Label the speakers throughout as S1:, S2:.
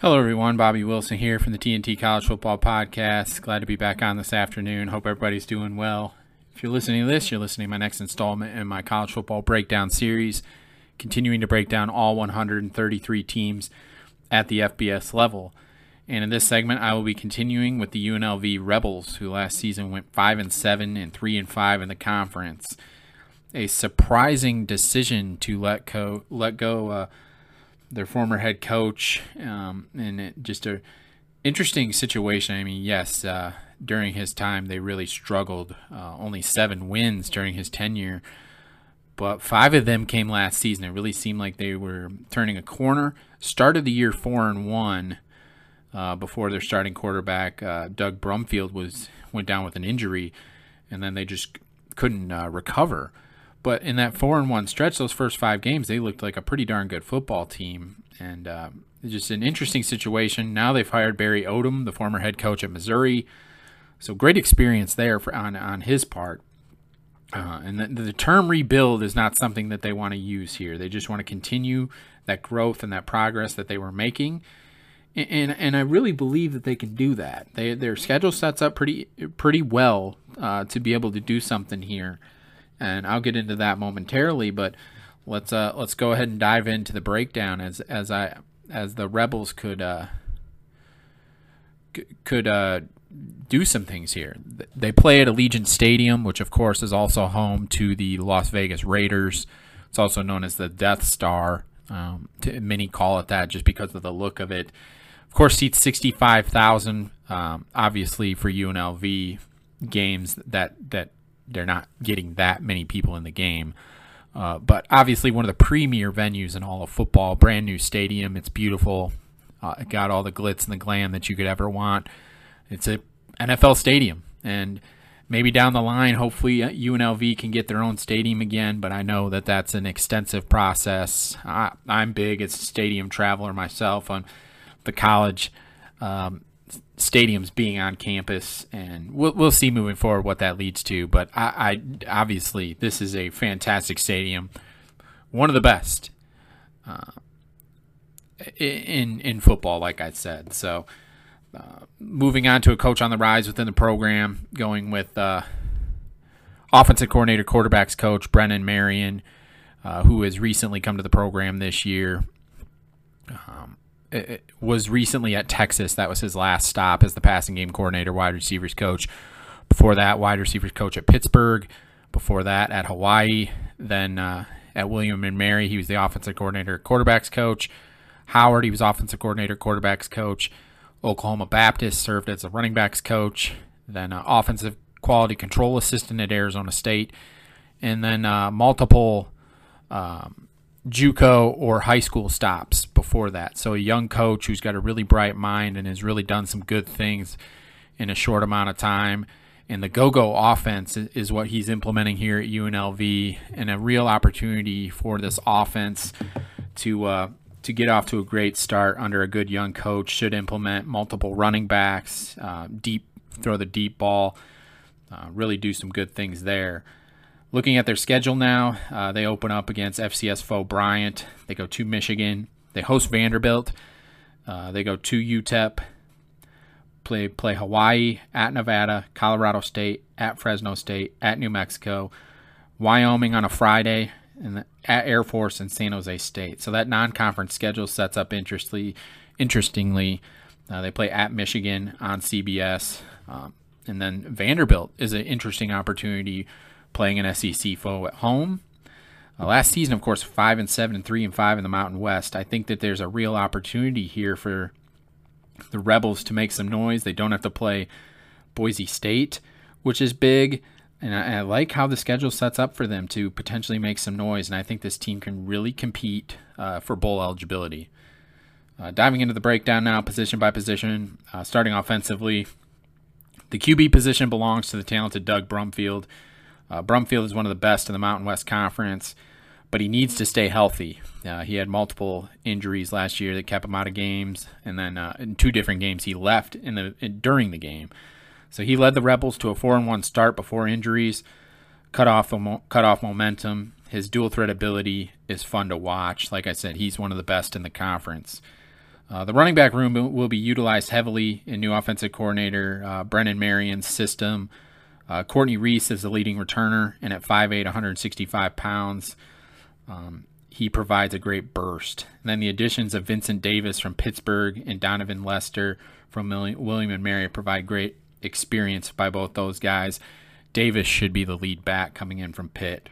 S1: Hello, everyone. Bobby Wilson here from the TNT College Football Podcast. Glad to be back on this afternoon. Hope everybody's doing well. If you're listening to this, you're listening to my next installment in my college football breakdown series, continuing to break down all 133 teams at the FBS level. And in this segment, I will be continuing with the UNLV Rebels, who last season went five and seven and three and five in the conference. A surprising decision to let go let go uh, their former head coach, um, and it, just a interesting situation. I mean, yes, uh, during his time they really struggled. Uh, only seven wins during his tenure, but five of them came last season. It really seemed like they were turning a corner. Started the year four and one. Uh, before their starting quarterback uh, Doug Brumfield was went down with an injury, and then they just couldn't uh, recover. But in that four and one stretch, those first five games, they looked like a pretty darn good football team, and uh, just an interesting situation. Now they've hired Barry Odom, the former head coach at Missouri, so great experience there for, on on his part. Uh, and the, the term rebuild is not something that they want to use here. They just want to continue that growth and that progress that they were making. And, and, I really believe that they can do that. They, their schedule sets up pretty pretty well uh, to be able to do something here and I'll get into that momentarily. But let's uh, let's go ahead and dive into the breakdown as as I as the rebels could uh, could uh, do some things here. They play at Allegiant Stadium, which of course is also home to the Las Vegas Raiders. It's also known as the Death Star. Um, many call it that just because of the look of it. Of course, seats sixty five thousand. Um, obviously, for UNLV games that that they're not getting that many people in the game. Uh, but obviously, one of the premier venues in all of football. Brand new stadium. It's beautiful. Uh, it got all the glitz and the glam that you could ever want. It's a NFL stadium, and maybe down the line, hopefully UNLV uh, can get their own stadium again. But I know that that's an extensive process. I, am big as a stadium traveler myself on the college. Um, stadiums being on campus, and we'll we'll see moving forward what that leads to. But I, I obviously this is a fantastic stadium, one of the best uh, in in football, like I said. So. Uh, moving on to a coach on the rise within the program, going with uh, offensive coordinator, quarterbacks coach Brennan Marion, uh, who has recently come to the program this year. Um, was recently at Texas. That was his last stop as the passing game coordinator, wide receivers coach. Before that, wide receivers coach at Pittsburgh. Before that, at Hawaii. Then uh, at William and Mary, he was the offensive coordinator, quarterbacks coach. Howard, he was offensive coordinator, quarterbacks coach. Oklahoma Baptist served as a running backs coach. Then uh, offensive quality control assistant at Arizona State. And then uh, multiple um, JUCO or high school stops before that. So a young coach who's got a really bright mind and has really done some good things in a short amount of time. And the go-go offense is what he's implementing here at UNLV, and a real opportunity for this offense to uh, to get off to a great start under a good young coach. Should implement multiple running backs, uh, deep throw the deep ball, uh, really do some good things there. Looking at their schedule now, uh, they open up against FCS foe Bryant. They go to Michigan. They host Vanderbilt. Uh, they go to UTEP. Play play Hawaii at Nevada, Colorado State at Fresno State at New Mexico, Wyoming on a Friday, and at Air Force and San Jose State. So that non-conference schedule sets up interestingly. Interestingly, uh, they play at Michigan on CBS, um, and then Vanderbilt is an interesting opportunity playing an SEC foe at home. Uh, last season, of course, five and seven and three and five in the Mountain West. I think that there's a real opportunity here for the Rebels to make some noise. They don't have to play Boise State, which is big. And I, I, like how the schedule sets up for them to potentially make some noise. And I think this team can really compete uh, for bowl eligibility. Uh, diving into the breakdown now, position by position, uh, starting offensively. The QB position belongs to the talented Doug Brumfield. Uh, Brumfield is one of the best in the Mountain West Conference, but he needs to stay healthy. Uh, he had multiple injuries last year that kept him out of games, and then uh, in two different games he left in the in, during the game. So he led the Rebels to a four and one start before injuries, cut off cut off momentum. His dual threat ability is fun to watch. Like I said, he's one of the best in the conference. Uh, the running back room will be utilized heavily in new offensive coordinator uh, Brennan Marion's system. Uh, Courtney Reese is the leading returner, and at 5'8, 165 pounds, um, he provides a great burst. And then the additions of Vincent Davis from Pittsburgh and Donovan Lester from William and Mary provide great experience by both those guys. Davis should be the lead back coming in from Pitt.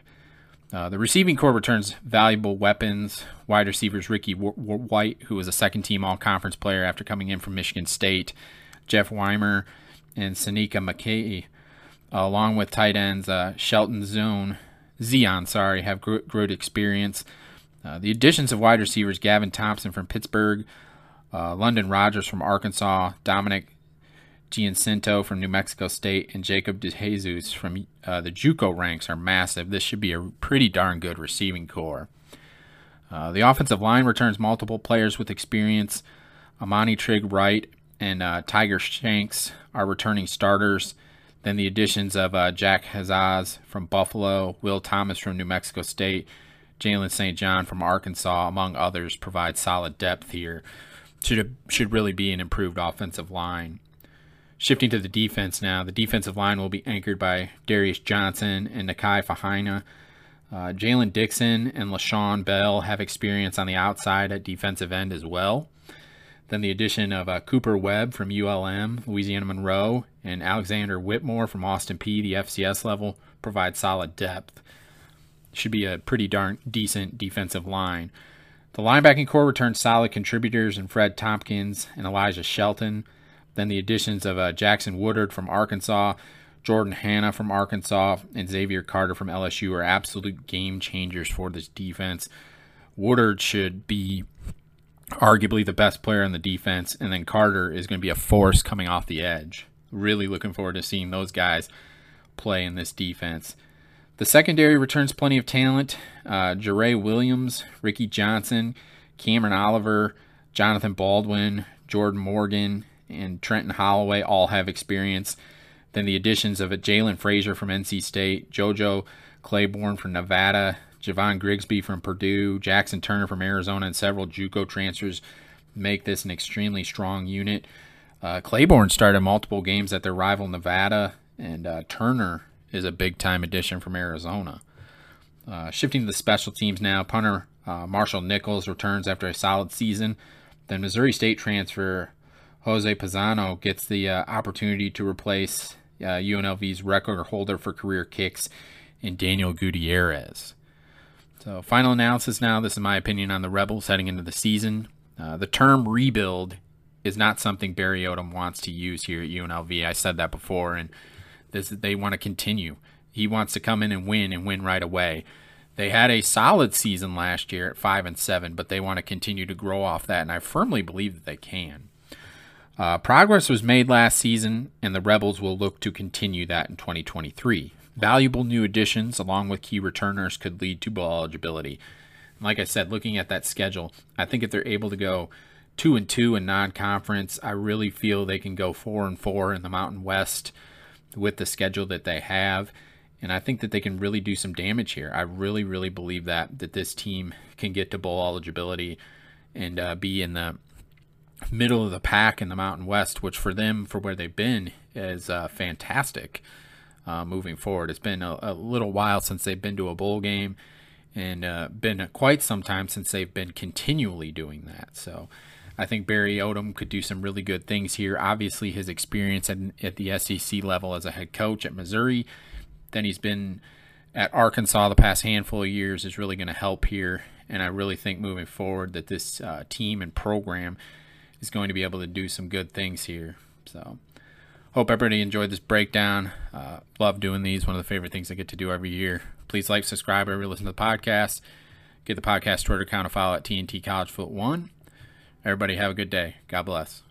S1: Uh, the receiving corps returns valuable weapons. Wide receivers Ricky w- w- White, who was a second team all conference player after coming in from Michigan State, Jeff Weimer, and Senika McKie, along with tight ends uh, Shelton Zone, Zion, sorry, have great experience. Uh, the additions of wide receivers Gavin Thompson from Pittsburgh, uh, London Rogers from Arkansas, Dominic Giacinto from New Mexico State, and Jacob DeJesus from uh, the JUCO ranks are massive. This should be a pretty darn good receiving core. Uh, the offensive line returns multiple players with experience. Amani Trigg Wright and uh, Tiger Shanks are returning starters. Then the additions of uh, Jack Hazaz from Buffalo, Will Thomas from New Mexico State, Jalen St. John from Arkansas, among others, provide solid depth here. Should should really be an improved offensive line. Shifting to the defense now, the defensive line will be anchored by Darius Johnson and Nakai Fahina. Uh, Jalen Dixon and LaShawn Bell have experience on the outside at defensive end as well. Then the addition of uh, Cooper Webb from ULM, Louisiana Monroe, and Alexander Whitmore from Austin Peay, the FCS level, provide solid depth. Should be a pretty darn decent defensive line. The linebacking core returns solid contributors in Fred Tompkins and Elijah Shelton. Then the additions of uh, Jackson Woodard from Arkansas, Jordan Hanna from Arkansas, and Xavier Carter from LSU are absolute game changers for this defense. Woodard should be arguably the best player in the defense, and then Carter is going to be a force coming off the edge. Really looking forward to seeing those guys play in this defense. The secondary returns plenty of talent. Uh, Jerrae Williams, Ricky Johnson, Cameron Oliver, Jonathan Baldwin, Jordan Morgan, and Trenton Holloway all have experience. Then the additions of Jalen Frazier from NC State, JoJo Claiborne from Nevada, Javon Grigsby from Purdue, Jackson Turner from Arizona, and several JUCO transfers make this an extremely strong unit. Uh, Claiborne started multiple games at their rival Nevada, and uh, Turner is a big time addition from Arizona. Uh, shifting to the special teams now, punter uh, Marshall Nichols returns after a solid season. Then Missouri State transfer Jose Pizano gets the uh, opportunity to replace uh, UNLV's record holder for career kicks in Daniel Gutierrez. So, final analysis now. This is my opinion on the Rebels heading into the season. Uh, the term rebuild is not something Barry Odom wants to use here at UNLV. I said that before, and this they want to continue. He wants to come in and win and win right away. They had a solid season last year at five and seven, but they want to continue to grow off that, and I firmly believe that they can. Uh, progress was made last season, and the Rebels will look to continue that in 2023. Valuable new additions, along with key returners, could lead to bowl eligibility. Like I said, looking at that schedule, I think if they're able to go two and two in non-conference, I really feel they can go four and four in the Mountain West with the schedule that they have, and I think that they can really do some damage here. I really, really believe that that this team can get to bowl eligibility and uh, be in the middle of the pack in the Mountain West, which for them, for where they've been, is uh, fantastic uh, moving forward. It's been a, a, little while since they've been to a bowl game and uh, been quite some time since they've been continually doing that. So I think Barry Odom could do some really good things here. Obviously, his experience at, at the SEC level as a head coach at Missouri, then he's been at Arkansas the past handful of years is really going to help here. And I really think moving forward that this uh, team and program – is going to be able to do some good things here. So, hope everybody enjoyed this breakdown. Uh, love doing these. One of the favorite things I get to do every year. Please like, subscribe, or listen to the podcast. Get the podcast Twitter account and follow at TNT College Foot One. Everybody have a good day. God bless.